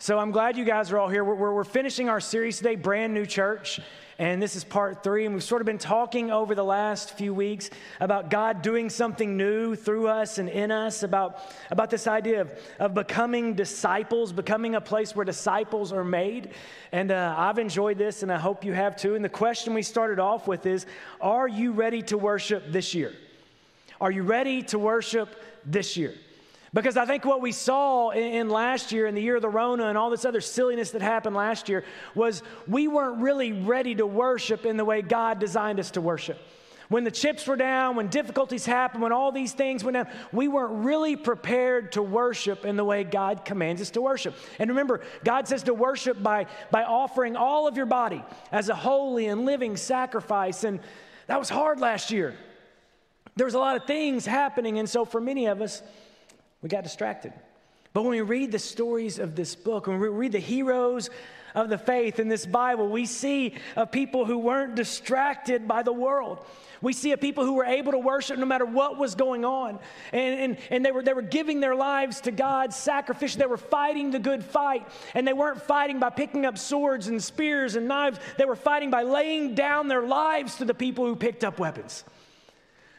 So I'm glad you guys are all here. We're, we're, we're, finishing our series today, Brand New Church, and this is part three. And we've sort of been talking over the last few weeks about God doing something new through us and in us, about, about this idea of, of becoming disciples, becoming a place where disciples are made. And uh, I've enjoyed this, and I hope you have too. And the question we started off with is Are you ready to worship this year? Are you ready to worship this year? Because I think what we saw in, in, last year, in the year of the Rona, and all this other silliness that happened last year, was we weren't really ready to worship in the way God designed us to worship. When the chips were down, when difficulties happened, when all these things went down, we weren't really prepared to worship in the way God commands us to worship. And remember, God says to worship by, by offering all of your body as a holy and living sacrifice. And that was hard last year. There was a lot of things happening. And so for many of us, we got distracted. But when we read the stories of this book, when we read the heroes of the faith in this Bible, we see a people who weren't distracted by the world. We see a people who were able to worship no matter what was going on. And, and, and they, were, they were giving their lives to God sacrificially. They were fighting the good fight. And they weren't fighting by picking up swords and spears and knives. They were fighting by laying down their lives to the people who picked up weapons.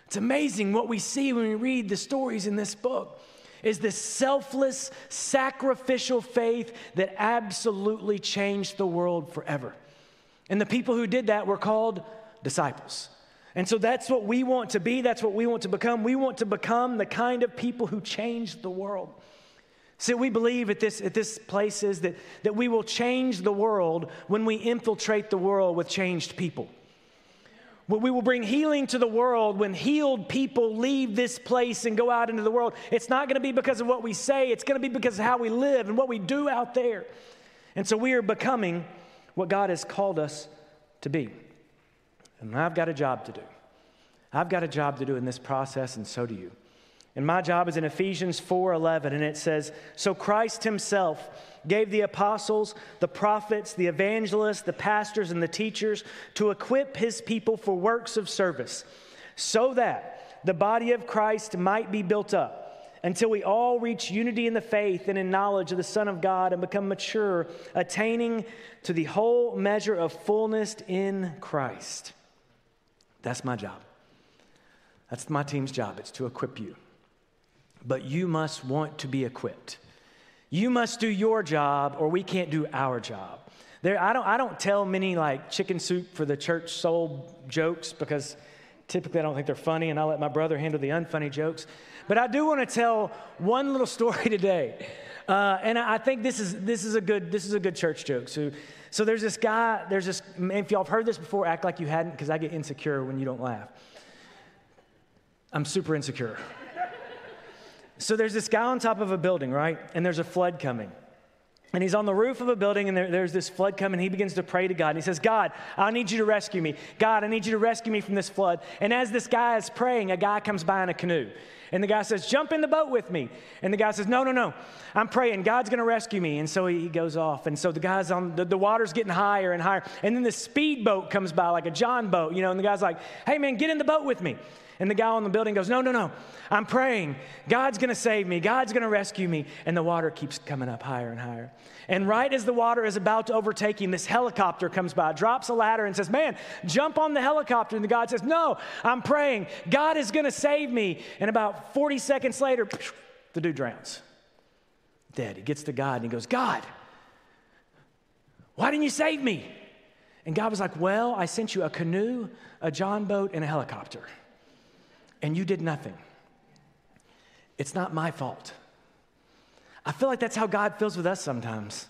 It's amazing what we see when we read the stories in this book is this selfless, sacrificial faith that absolutely changed the world forever. And the people who did that were called disciples. And so that's what we want to be, that's what we want to become. We want to become the kind of people who change the world. See, we believe at this, at this place is that, that we will change the world when we infiltrate the world with changed people. We will bring healing to the world when healed people leave this place and go out into the world. It's not going to be because of what we say, it's going to be because of how we live and what we do out there. And so we are becoming what God has called us to be. And I've got a job to do. I've got a job to do in this process, and so do you. And my job is in Ephesians 4:11 and it says, "So Christ himself gave the apostles, the prophets, the evangelists, the pastors, and the teachers to equip his people for works of service, so that the body of Christ might be built up until we all reach unity in the faith and in knowledge of the Son of God and become mature, attaining to the whole measure of fullness in Christ. That's my job. That's my team's job. It's to equip you. But you must want to be equipped. You must do your job, or we can't do our job. There, I, don't, I don't tell many like chicken soup for the church soul jokes because typically I don't think they're funny, and I let my brother handle the unfunny jokes. But I do want to tell one little story today. Uh, and I think this is, this, is a good, this is a good church joke. So, so there's this guy, there's this, if y'all have heard this before, act like you hadn't, because I get insecure when you don't laugh. I'm super insecure. So there's this guy on top of a building, right? And there's a flood coming. And he's on the roof of a building, and there, there's this flood coming. He begins to pray to God. And he says, God, I need you to rescue me. God, I need you to rescue me from this flood. And as this guy is praying, a guy comes by in a canoe. And the guy says, Jump in the boat with me. And the guy says, No, no, no. I'm praying. God's going to rescue me. And so he goes off. And so the guy's on, the, the water's getting higher and higher. And then the speedboat comes by, like a John boat, you know. And the guy's like, Hey, man, get in the boat with me. And the guy on the building goes, No, no, no. I'm praying. God's going to save me. God's going to rescue me. And the water keeps coming up higher and higher. And right as the water is about to overtake him, this helicopter comes by, drops a ladder, and says, Man, jump on the helicopter. And the God says, No, I'm praying. God is going to save me. And about 40 seconds later, the dude drowns. Dead. He gets to God and he goes, God, why didn't you save me? And God was like, Well, I sent you a canoe, a John boat, and a helicopter and you did nothing. It's not my fault. I feel like that's how God feels with us sometimes.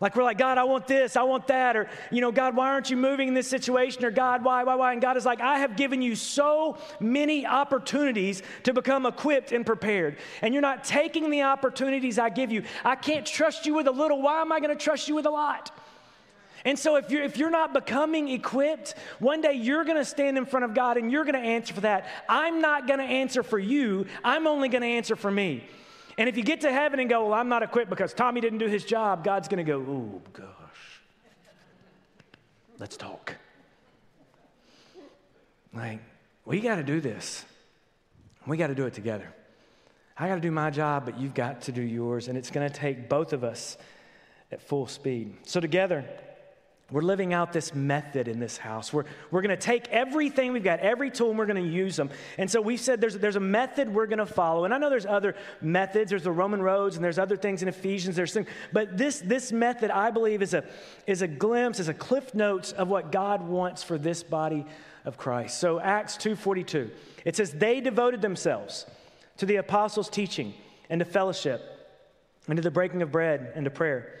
Like we're like, God, I want this, I want that, or, you know, God, why aren't you moving in this situation? Or, God, why, why, why? And God is like, I have given you so many opportunities to become equipped and prepared. And you're not taking the opportunities I give you. I can't trust you with a little. Why am I going to trust you with a lot? And so, if you're, if you're not becoming equipped, one day you're going to stand in front of God and you're going to answer for that. I'm not going to answer for you, I'm only going to answer for me. And if you get to heaven and go, Well, I'm not equipped because Tommy didn't do his job, God's going to go, Oh, gosh. Let's talk. Like, we got to do this. We got to do it together. I got to do my job, but you've got to do yours. And it's going to take both of us at full speed. So, together, we're living out this method in this house. We're, we're going to take everything we've got, every tool, and we're going to use them. And so we've said there's, there's a method we're going to follow. And I know there's other methods. There's the Roman roads, and there's other things in Ephesians. There's things, but this, this method, I believe, is a, is a glimpse, is a cliff notes of what God wants for this body of Christ. So Acts 2.42, it says, they devoted themselves to the apostles' teaching and to fellowship and to the breaking of bread and to prayer.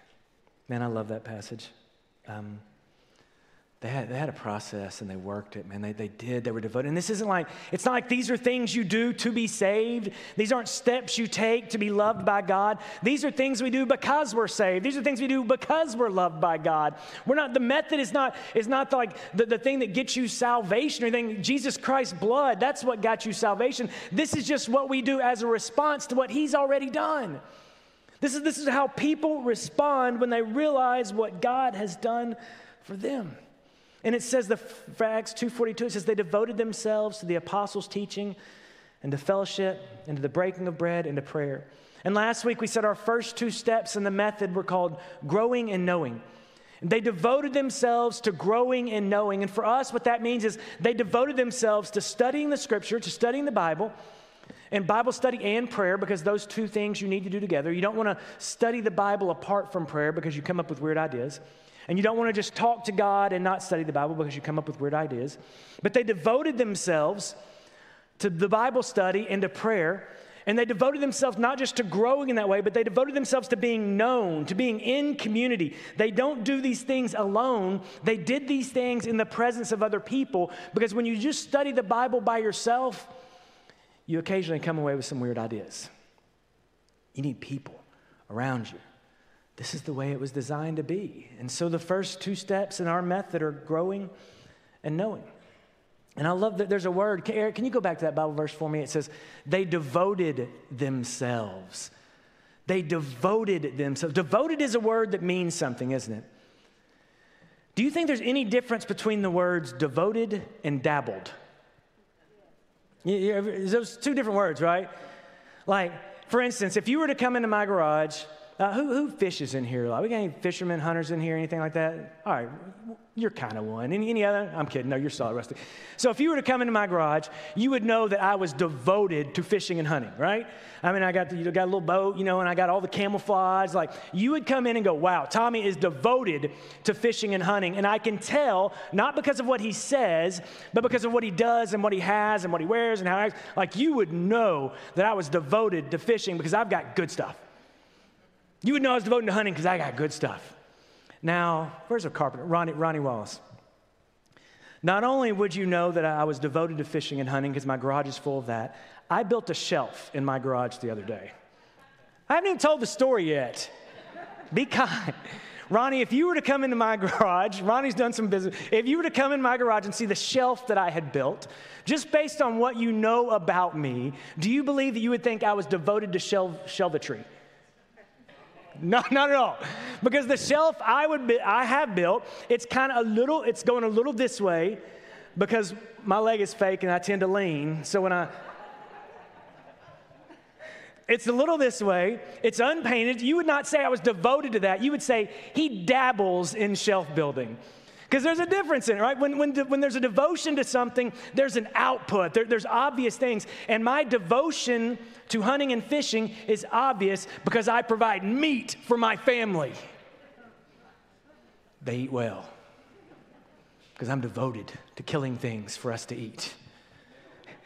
Man, I love that passage. Um, they had, they had a process and they worked it, man. They, they did, they were devoted. And this isn't like, it's not like these are things you do to be saved. These aren't steps you take to be loved by God. These are things we do because we're saved. These are things we do because we're loved by God. We're not, the method is not, is not like the, the thing that gets you salvation or anything. Jesus Christ's blood, that's what got you salvation. This is just what we do as a response to what He's already done. This is, this is how people respond when they realize what God has done for them. And it says, the Acts 2.42, it says they devoted themselves to the apostles' teaching and to fellowship and to the breaking of bread and to prayer. And last week we said our first two steps in the method were called growing and knowing. They devoted themselves to growing and knowing. And for us, what that means is they devoted themselves to studying the scripture, to studying the Bible, and Bible study and prayer, because those two things you need to do together. You don't want to study the Bible apart from prayer because you come up with weird ideas. And you don't want to just talk to God and not study the Bible because you come up with weird ideas. But they devoted themselves to the Bible study and to prayer. And they devoted themselves not just to growing in that way, but they devoted themselves to being known, to being in community. They don't do these things alone. They did these things in the presence of other people because when you just study the Bible by yourself, you occasionally come away with some weird ideas. You need people around you. This is the way it was designed to be. And so the first two steps in our method are growing and knowing. And I love that there's a word. Eric, can you go back to that Bible verse for me? It says, they devoted themselves. They devoted themselves. Devoted is a word that means something, isn't it? Do you think there's any difference between the words devoted and dabbled? Those two different words, right? Like, for instance, if you were to come into my garage uh, who, who fishes in here? Like, we got any fishermen, hunters in here, anything like that? All right, you're kind of one. Any, any other? I'm kidding. No, you're solid, Rusty. So if you were to come into my garage, you would know that I was devoted to fishing and hunting, right? I mean, I got, the, you got a little boat, you know, and I got all the camouflage. Like, you would come in and go, wow, Tommy is devoted to fishing and hunting. And I can tell, not because of what he says, but because of what he does and what he has and what he wears and how he acts. Like, you would know that I was devoted to fishing because I've got good stuff. You would know I was devoted to hunting because I got good stuff. Now, where's our carpenter? Ronnie, Ronnie Wallace. Not only would you know that I was devoted to fishing and hunting because my garage is full of that, I built a shelf in my garage the other day. I haven't even told the story yet. Be kind. Ronnie, if you were to come into my garage, Ronnie's done some business. If you were to come in my garage and see the shelf that I had built, just based on what you know about me, do you believe that you would think I was devoted to shelf, shelvetry? No, not at all. Because the shelf I would be, I have built, it's kind of a little, it's going a little this way because my leg is fake and I tend to lean. So when I it's a little this way. It's unpainted. You would not say I was devoted to that. You would say he dabbles in shelf building. Because there's a difference in it, right? When, when, when there's a devotion to something, there's an output, there, there's obvious things. And my devotion to hunting and fishing is obvious because I provide meat for my family. They eat well because I'm devoted to killing things for us to eat.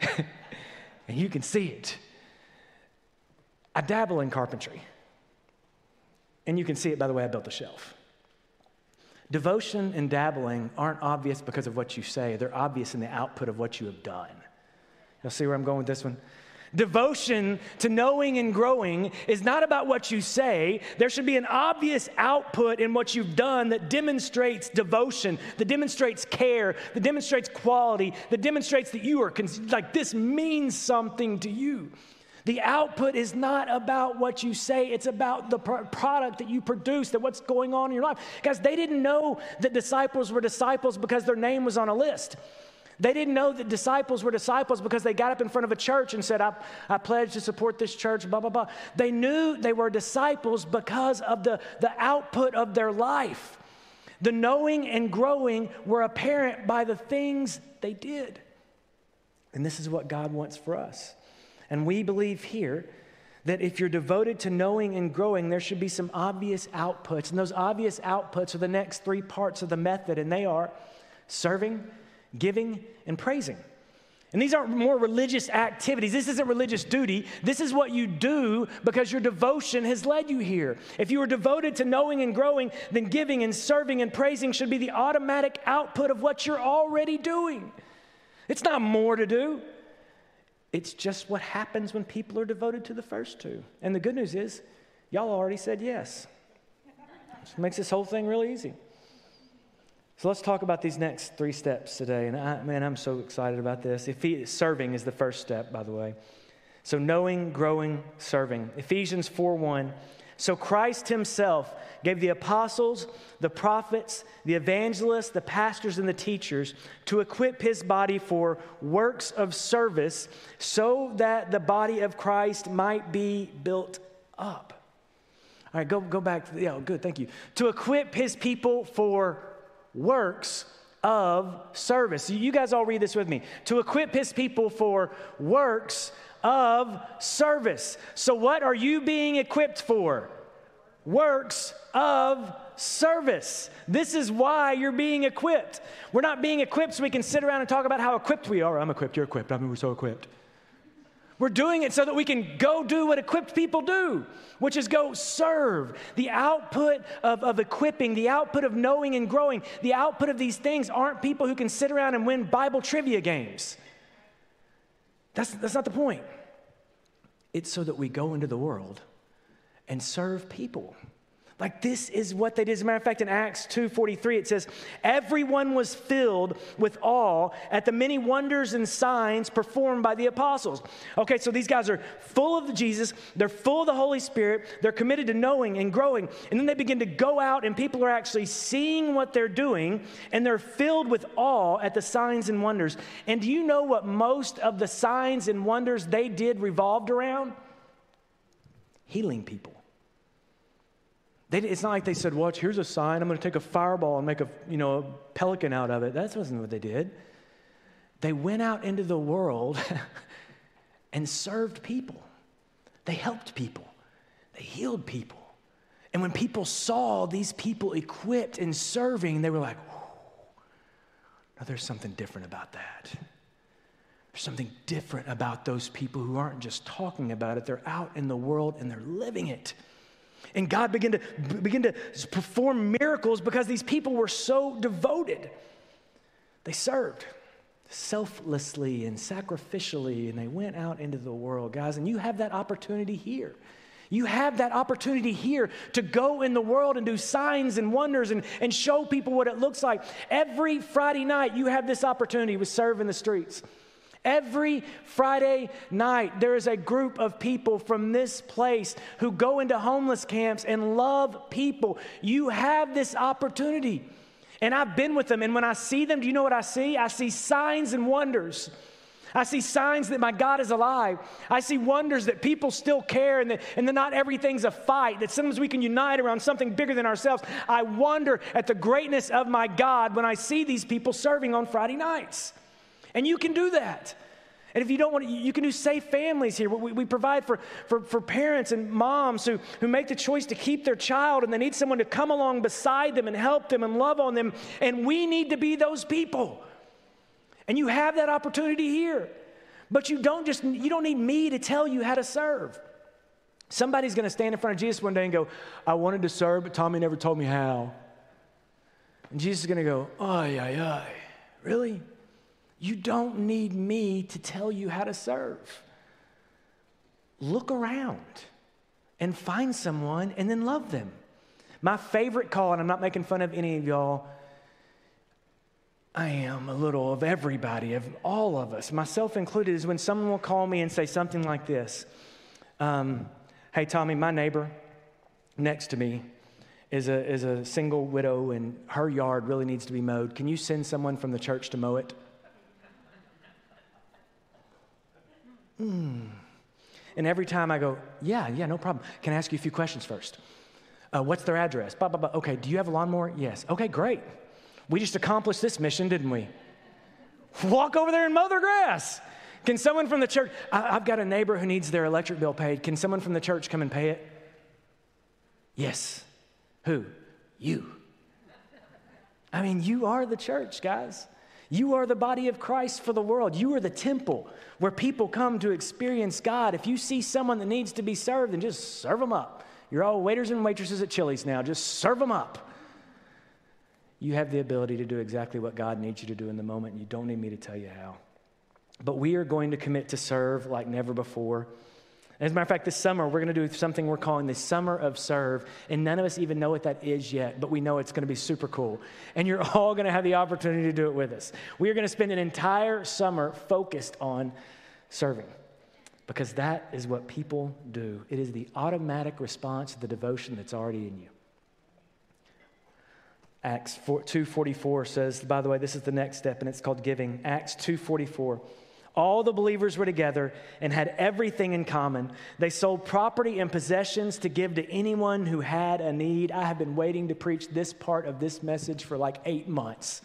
and you can see it. I dabble in carpentry. And you can see it by the way I built the shelf. Devotion and dabbling aren't obvious because of what you say, they're obvious in the output of what you have done. You'll see where I'm going with this one? Devotion to knowing and growing is not about what you say. There should be an obvious output in what you've done that demonstrates devotion, that demonstrates care, that demonstrates quality, that demonstrates that you are like this means something to you. The output is not about what you say, it's about the product that you produce, that what's going on in your life. Guys, they didn't know that disciples were disciples because their name was on a list. They didn't know that disciples were disciples because they got up in front of a church and said, I, I pledge to support this church, blah, blah, blah. They knew they were disciples because of the, the output of their life. The knowing and growing were apparent by the things they did. And this is what God wants for us. And we believe here that if you're devoted to knowing and growing, there should be some obvious outputs. And those obvious outputs are the next three parts of the method, and they are serving giving and praising. And these aren't more religious activities. This isn't religious duty. This is what you do because your devotion has led you here. If you are devoted to knowing and growing, then giving and serving and praising should be the automatic output of what you're already doing. It's not more to do, it's just what happens when people are devoted to the first two. And the good news is, y'all already said yes. Which makes this whole thing really easy. So let's talk about these next three steps today. And I, man, I'm so excited about this. Serving is the first step, by the way. So knowing, growing, serving. Ephesians 4 1. So Christ himself gave the apostles, the prophets, the evangelists, the pastors, and the teachers to equip his body for works of service so that the body of Christ might be built up. All right, go, go back. Yeah, good, thank you. To equip his people for works of service. You guys all read this with me. To equip his people for works of service. So, what are you being equipped for? Works of service. This is why you're being equipped. We're not being equipped so we can sit around and talk about how equipped we are. I'm equipped, you're equipped. I mean, we're so equipped. We're doing it so that we can go do what equipped people do, which is go serve. The output of, of equipping, the output of knowing and growing, the output of these things aren't people who can sit around and win Bible trivia games. That's, that's not the point. It's so that we go into the world and serve people. Like this is what they did. As a matter of fact, in Acts 2:43, it says, Everyone was filled with awe at the many wonders and signs performed by the apostles. Okay, so these guys are full of Jesus, they're full of the Holy Spirit, they're committed to knowing and growing, and then they begin to go out and people are actually seeing what they're doing, and they're filled with awe at the signs and wonders. And do you know what most of the signs and wonders they did revolved around? Healing people. They, it's not like they said, watch, here's a sign. I'm going to take a fireball and make a, you know, a pelican out of it. That wasn't what they did. They went out into the world and served people. They helped people. They healed people. And when people saw these people equipped and serving, they were like, now there's something different about that. There's something different about those people who aren't just talking about it, they're out in the world and they're living it. And God began to, begin to perform miracles because these people were so devoted. They served selflessly and sacrificially, and they went out into the world, guys. And you have that opportunity here. You have that opportunity here to go in the world and do signs and wonders and, and show people what it looks like. Every Friday night, you have this opportunity to serve in the streets. Every Friday night, there is a group of people from this place who go into homeless camps and love people. You have this opportunity. And I've been with them, and when I see them, do you know what I see? I see signs and wonders. I see signs that my God is alive. I see wonders that people still care and that, and that not everything's a fight, that sometimes we can unite around something bigger than ourselves. I wonder at the greatness of my God when I see these people serving on Friday nights. And you can do that. And if you don't want to, you can do safe families here. We, we provide for, for, for parents and moms who, who make the choice to keep their child and they need someone to come along beside them and help them and love on them. And we need to be those people. And you have that opportunity here. But you don't just, you don't need me to tell you how to serve. Somebody's going to stand in front of Jesus one day and go, I wanted to serve, but Tommy never told me how. And Jesus is going to go, ay, ay, ay. Really? You don't need me to tell you how to serve. look around and find someone and then love them. My favorite call, and I'm not making fun of any of y'all, I am a little of everybody, of all of us, myself included, is when someone will call me and say something like this um, Hey, Tommy, my neighbor next to me is a, is a single widow and her yard really needs to be mowed. Can you send someone from the church to mow it? Hmm. And every time I go, Yeah, yeah, no problem. Can I ask you a few questions first? Uh, what's their address? Blah, blah, blah. Okay, do you have a lawnmower? Yes. Okay, great. We just accomplished this mission, didn't we? Walk over there and mow their grass. Can someone from the church, I, have got a neighbor who needs their electric bill paid. Can someone from the church come and pay it? Yes. Who? You. I mean, you are the church, guys. You are the body of Christ for the world. You are the temple where people come to experience God. If you see someone that needs to be served, then just serve them up. You're all waiters and waitresses at Chili's now. Just serve them up. You have the ability to do exactly what God needs you to do in the moment. and You don't need me to tell you how. But we are going to commit to serve like never before. As a matter of fact, this summer, we're going to do something we're calling the Summer of Serve. And none of us even know what that is yet, but we know it's going to be super cool. And you're all going to have the opportunity to do it with us. We are going to spend an entire summer focused on serving because that is what people do. It is the automatic response to the devotion that's already in you. Acts 2:44 says, by the way, this is the next step and it's called giving. Acts 2:44. All the believers were together and had everything in common. They sold property and possessions to give to anyone who had a need. I have been waiting to preach this part of this message for like 8 months.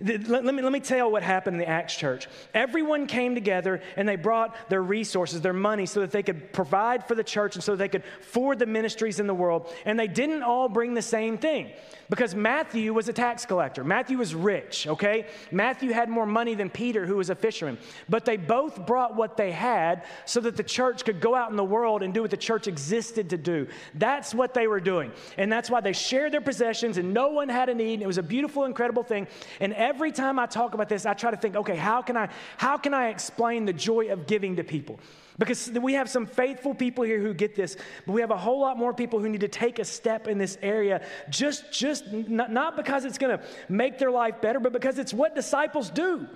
Let, me, let me tell you what happened in the Acts church. Everyone came together and they brought their resources, their money, so that they could provide for the church and so they could forward the ministries in the world. And they didn't all bring the same thing because Matthew was a tax collector. Matthew was rich, okay? Matthew had more money than Peter, who was a fisherman. But they both brought what they had so that the church could go out in the world and do what the church existed to do. That's what they were doing. And that's why they shared their possessions and no one had a need. And it was a beautiful, incredible thing. And every time I talk about this, I try to think, okay, how can I how can I explain the joy of giving to people? Because we have some faithful people here who get this, but we have a whole lot more people who need to take a step in this area just just not, not because it's going to make their life better, but because it's what disciples do.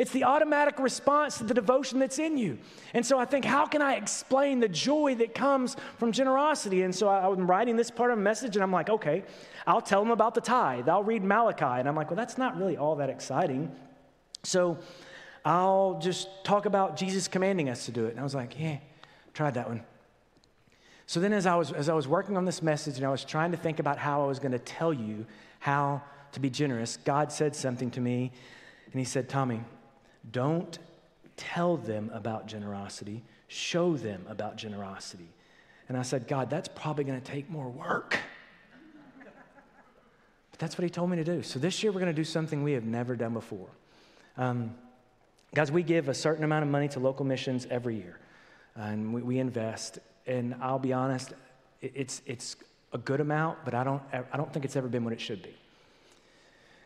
It's the automatic response to the devotion that's in you. And so I think, how can I explain the joy that comes from generosity? And so I'm writing this part of a message, and I'm like, okay, I'll tell them about the tithe. I'll read Malachi. And I'm like, well, that's not really all that exciting. So I'll just talk about Jesus commanding us to do it. And I was like, yeah, tried that one. So then, as I was, as I was working on this message and I was trying to think about how I was going to tell you how to be generous, God said something to me. And He said, Tommy, don't tell them about generosity, show them about generosity. And I said, God, that's probably going to take more work. But that's what he told me to do. So this year we're going to do something we have never done before. Um, guys, we give a certain amount of money to local missions every year, and we, we invest. And I'll be honest, it's, it's a good amount, but I don't, I don't think it's ever been what it should be.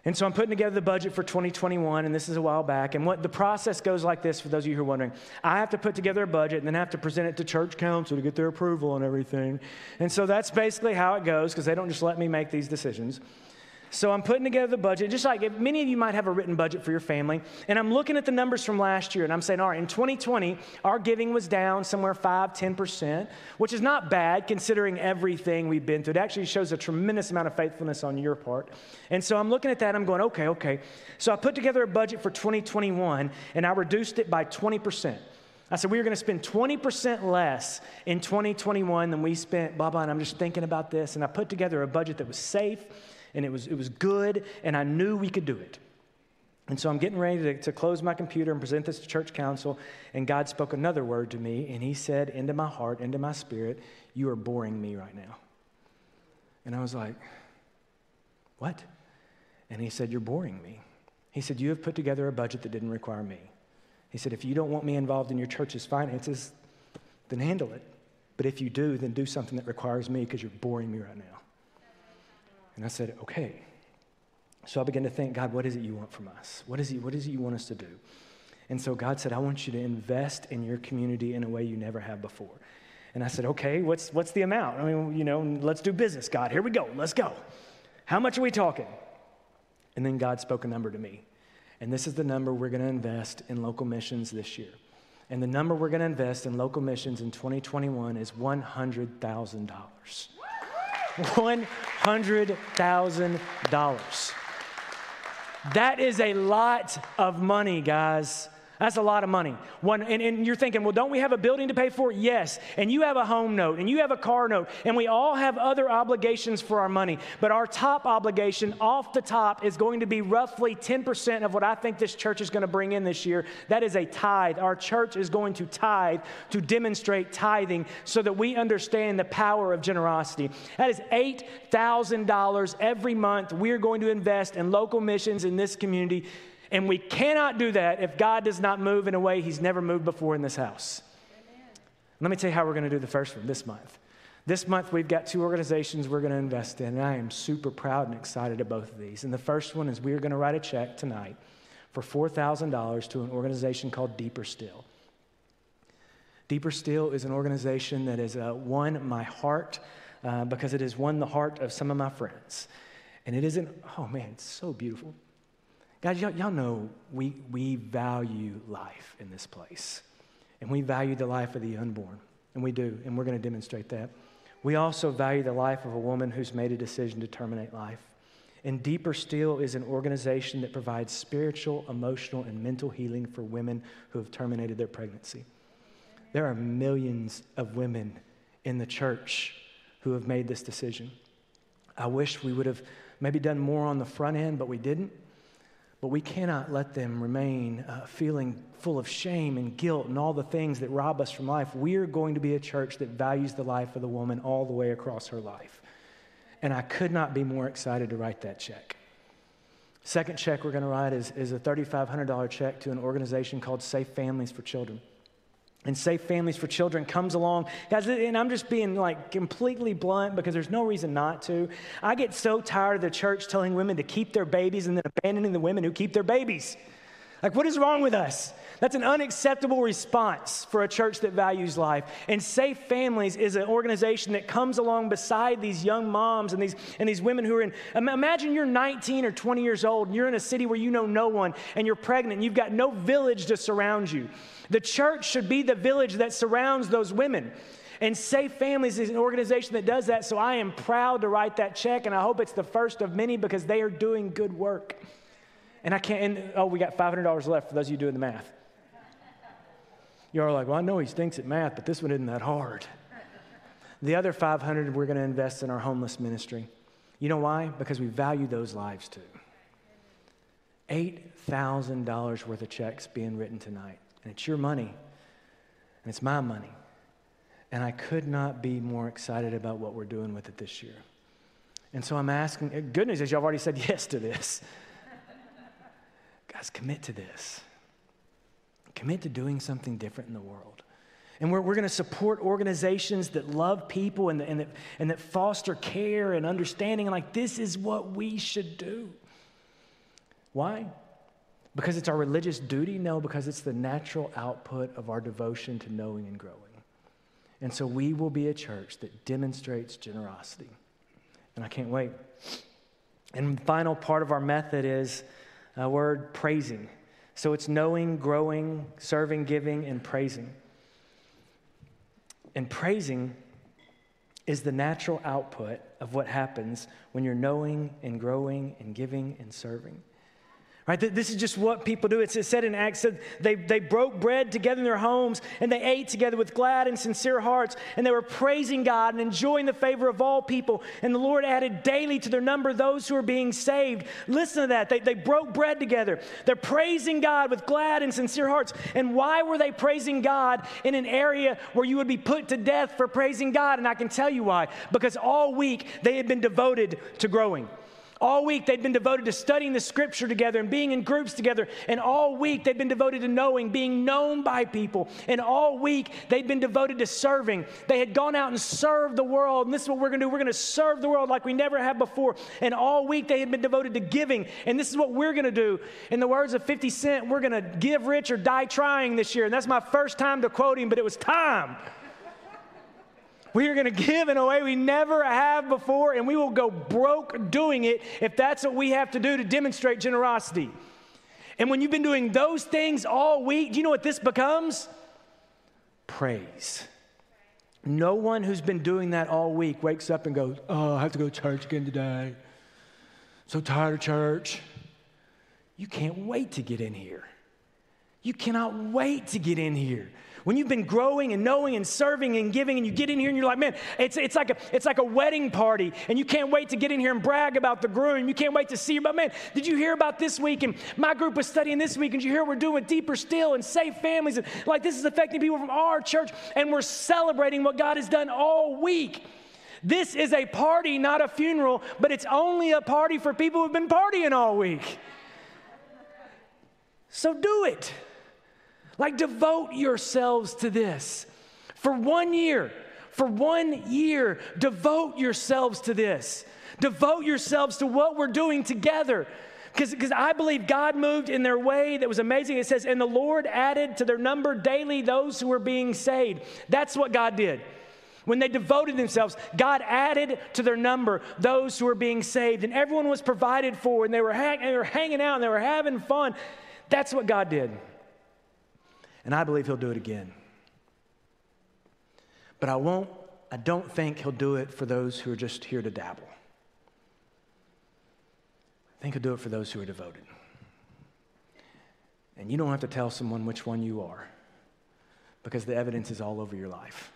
And so I'm putting together the budget for 2021, and this is a while back. And what the process goes like this for those of you who are wondering I have to put together a budget and then I have to present it to church council to get their approval and everything. And so that's basically how it goes because they don't just let me make these decisions. So I'm putting together the budget, just like many of you might have a written budget for your family. And I'm looking at the numbers from last year and I'm saying, all right, in 2020, our giving was down somewhere 5, 10%, which is not bad considering everything we've been through. It actually shows a tremendous amount of faithfulness on your part. And so I'm looking at that, I'm going, okay, okay. So I put together a budget for 2021 and I reduced it by 20%. I said, we are going to spend 20% less in 2021 than we spent, blah, blah. And I'm just thinking about this. And I put together a budget that was safe and it was, it was good, and I knew we could do it. And so I'm getting ready to, to close my computer and present this to church council, and God spoke another word to me, and He said into my heart, into my spirit, You are boring me right now. And I was like, What? And He said, You're boring me. He said, You have put together a budget that didn't require me. He said, If you don't want me involved in your church's finances, then handle it. But if you do, then do something that requires me because you're boring me right now. And I said, okay. So I began to think, God, what is it you want from us? What is, it, what is it you want us to do? And so God said, I want you to invest in your community in a way you never have before. And I said, okay, what's, what's the amount? I mean, you know, let's do business, God. Here we go. Let's go. How much are we talking? And then God spoke a number to me. And this is the number we're going to invest in local missions this year. And the number we're going to invest in local missions in 2021 is $100,000. $100,000. That is a lot of money, guys. That's a lot of money. One, and, and, you're thinking, well, don't we have a building to pay for? Yes. And you have a home note, and you have a car note, and we all have other obligations for our money. But our top obligation off the top is going to be roughly 10% of what I think this church is going to bring in this year. That is a tithe. Our church is going to tithe to demonstrate tithing so that we understand the power of generosity. That is $8,000 every month we're going to invest in local missions in this community and we cannot do that if God does not move in a way He's never moved before in this house. Amen. Let me tell you how we're going to do the first one this month. This month, we've got two organizations we're going to invest in, and I am super proud and excited at both of these. And the first one is we are going to write a check tonight for $4,000 to an organization called Deeper Still. Deeper Still is an organization that has uh, won my heart uh, because it has won the heart of some of my friends. And it isn't, oh man, it's so beautiful. Guys, y'all, y'all know we, we value life in this place. And we value the life of the unborn. And we do. And we're going to demonstrate that. We also value the life of a woman who's made a decision to terminate life. And Deeper Still is an organization that provides spiritual, emotional, and mental healing for women who have terminated their pregnancy. There are millions of women in the church who have made this decision. I wish we would have maybe done more on the front end, but we didn't. But we cannot let them remain uh, feeling full of shame and guilt and all the things that rob us from life. We are going to be a church that values the life of the woman all the way across her life. And I could not be more excited to write that check. Second check we're going to write is, is a $3,500 check to an organization called Safe Families for Children and Safe Families for Children comes along. Guys, and I'm just being like completely blunt because there's no reason not to. I get so tired of the church telling women to keep their babies and then abandoning the women who keep their babies. Like, what is wrong with us? That's an unacceptable response for a church that values life. And Safe Families is an organization that comes along beside these young moms and these, and these women who are in. Imagine you're 19 or 20 years old and you're in a city where you know no one and you're pregnant and you've got no village to surround you. The church should be the village that surrounds those women. And Safe Families is an organization that does that. So I am proud to write that check, and I hope it's the first of many because they are doing good work. And I can't, and, oh, we got $500 left for those of you doing the math. You're like, well, I know he stinks at math, but this one isn't that hard. The other 500 we're going to invest in our homeless ministry. You know why? Because we value those lives too. $8,000 worth of checks being written tonight. And it's your money, and it's my money. And I could not be more excited about what we're doing with it this year. And so I'm asking, eh, good news is y'all have already said yes to this. Guys, commit to this. Commit to doing something different in the world. And we're, we're going to support organizations that love people and, and, that, and that foster care and understanding. And like, this is what we should do. Why? Because it's our religious duty? No, because it's the natural output of our devotion to knowing and growing. And so we will be a church that demonstrates generosity. And I can't wait. And the final part of our method is a word praising. So it's knowing, growing, serving, giving, and praising. And praising is the natural output of what happens when you're knowing and growing and giving and serving. Right? This is just what people do. It's said in Acts that they, they broke bread together in their homes and they ate together with glad and sincere hearts and they were praising God and enjoying the favor of all people. And the Lord added daily to their number those who were being saved. Listen to that. They, they broke bread together. They're praising God with glad and sincere hearts. And why were they praising God in an area where you would be put to death for praising God? And I can tell you why. Because all week they had been devoted to growing. All week they'd been devoted to studying the scripture together and being in groups together. And all week they'd been devoted to knowing, being known by people. And all week they'd been devoted to serving. They had gone out and served the world. And this is what we're going to do. We're going to serve the world like we never have before. And all week they had been devoted to giving. And this is what we're going to do. In the words of 50 Cent, we're going to give rich or die trying this year. And that's my first time to quote him, but it was time. We are going to give in a way we never have before, and we will go broke doing it if that's what we have to do to demonstrate generosity. And when you've been doing those things all week, do you know what this becomes? Praise. No one who's been doing that all week wakes up and goes, Oh, I have to go to church again today. So tired of church. You can't wait to get in here. You cannot wait to get in here. When you've been growing and knowing and serving and giving, and you get in here and you're like, man, it's, it's, like, a, it's like a wedding party, and you can't wait to get in here and brag about the groom. You can't wait to see, but man, did you hear about this week? And my group was studying this week, and you hear what we're doing with Deeper Still and Safe Families? And like this is affecting people from our church, and we're celebrating what God has done all week. This is a party, not a funeral, but it's only a party for people who've been partying all week. So do it. Like, devote yourselves to this. For one year, for one year, devote yourselves to this. Devote yourselves to what we're doing together. Because I believe God moved in their way that was amazing. It says, and the Lord added to their number daily those who were being saved. That's what God did. When they devoted themselves, God added to their number those who were being saved, and everyone was provided for, and they were, hang- they were hanging out and they were having fun. That's what God did. And I believe he'll do it again. But I won't, I don't think he'll do it for those who are just here to dabble. I think he'll do it for those who are devoted. And you don't have to tell someone which one you are because the evidence is all over your life.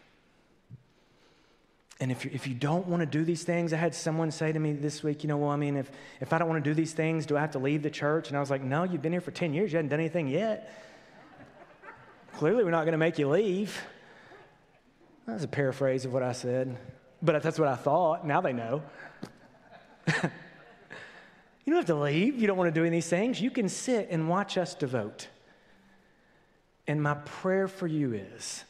And if you, if you don't want to do these things, I had someone say to me this week, you know, well, I mean, if, if I don't want to do these things, do I have to leave the church? And I was like, no, you've been here for 10 years. You haven't done anything yet. Clearly, we're not going to make you leave. That's a paraphrase of what I said, but that's what I thought. Now they know. you don't have to leave. You don't want to do any of these things. You can sit and watch us devote. And my prayer for you is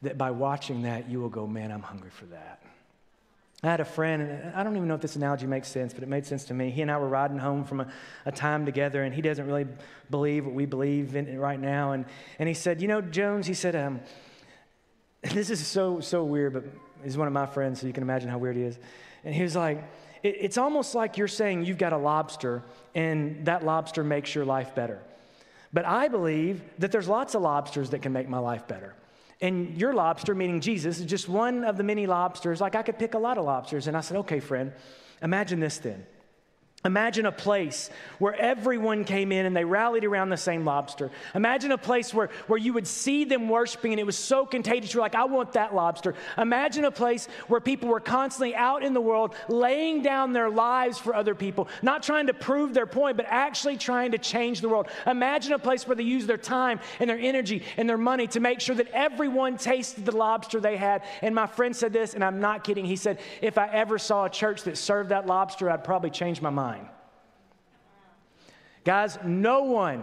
that by watching that, you will go, man, I'm hungry for that. I had a friend, and I don't even know if this analogy makes sense, but it made sense to me. He and I were riding home from a, a time together, and he doesn't really believe what we believe in right now. And, and he said, You know, Jones, he said, um, this is so, so weird, but he's one of my friends, so you can imagine how weird he is. And he was like, it, It's almost like you're saying you've got a lobster, and that lobster makes your life better. But I believe that there's lots of lobsters that can make my life better. And your lobster, meaning Jesus, is just one of the many lobsters. Like I could pick a lot of lobsters. And I said, okay, friend, imagine this then. Imagine a place where everyone came in and they rallied around the same lobster. Imagine a place where, where you would see them worshiping and it was so contagious. You're like, I want that lobster. Imagine a place where people were constantly out in the world laying down their lives for other people, not trying to prove their point, but actually trying to change the world. Imagine a place where they use their time and their energy and their money to make sure that everyone tasted the lobster they had. And my friend said this, and I'm not kidding. He said, If I ever saw a church that served that lobster, I'd probably change my mind. Guys, no one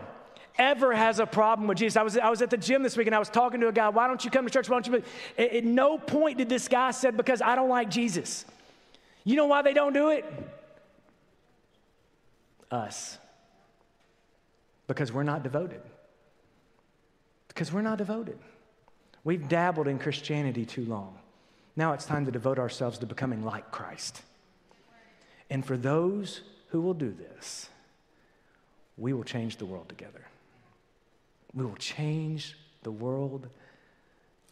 ever has a problem with Jesus. I was, I was at the gym this week and I was talking to a guy, why don't you come to church? Why don't you? At, at no point did this guy said, because I don't like Jesus. You know why they don't do it? Us. Because we're not devoted. Because we're not devoted. We've dabbled in Christianity too long. Now it's time to devote ourselves to becoming like Christ. And for those who will do this, we will change the world together. We will change the world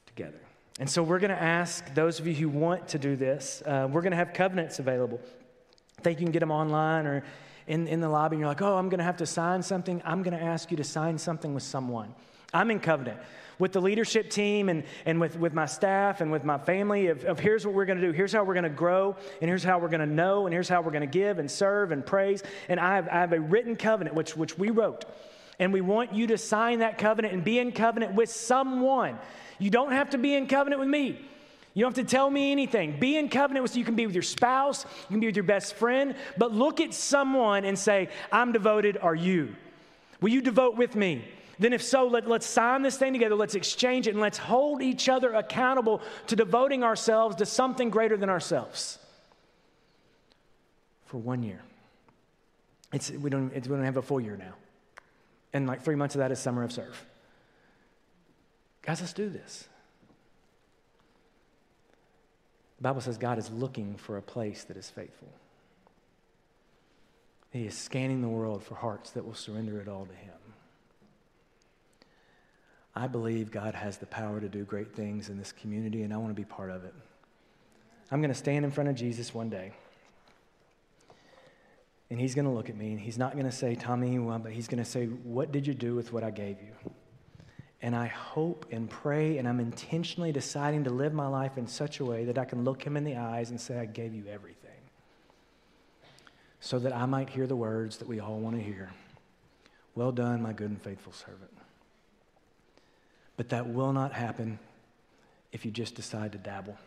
together. And so we're going to ask those of you who want to do this, uh, we're going to have covenants available. I think you can get them online or in, in the lobby, and you're like, oh, I'm going to have to sign something. I'm going to ask you to sign something with someone. I'm in covenant with the leadership team and, and with, with my staff and with my family of, of here's what we're going to do. Here's how we're going to grow, and here's how we're going to know, and here's how we're going to give and serve and praise. And I have, I have a written covenant, which, which we wrote. And we want you to sign that covenant and be in covenant with someone. You don't have to be in covenant with me. You don't have to tell me anything. Be in covenant with you can be with your spouse, you can be with your best friend, but look at someone and say, I'm devoted, are you? Will you devote with me? Then, if so, let, let's sign this thing together, let's exchange it, and let's hold each other accountable to devoting ourselves to something greater than ourselves for one year. It's, we, don't, it's, we don't have a full year now. And like three months of that is summer of serve. Guys, let's do this. The Bible says God is looking for a place that is faithful. He is scanning the world for hearts that will surrender it all to Him. I believe God has the power to do great things in this community, and I want to be part of it. I'm going to stand in front of Jesus one day, and He's going to look at me, and He's not going to say, Tommy, but He's going to say, What did you do with what I gave you? And I hope and pray, and I'm intentionally deciding to live my life in such a way that I can look him in the eyes and say, I gave you everything. So that I might hear the words that we all want to hear Well done, my good and faithful servant. But that will not happen if you just decide to dabble.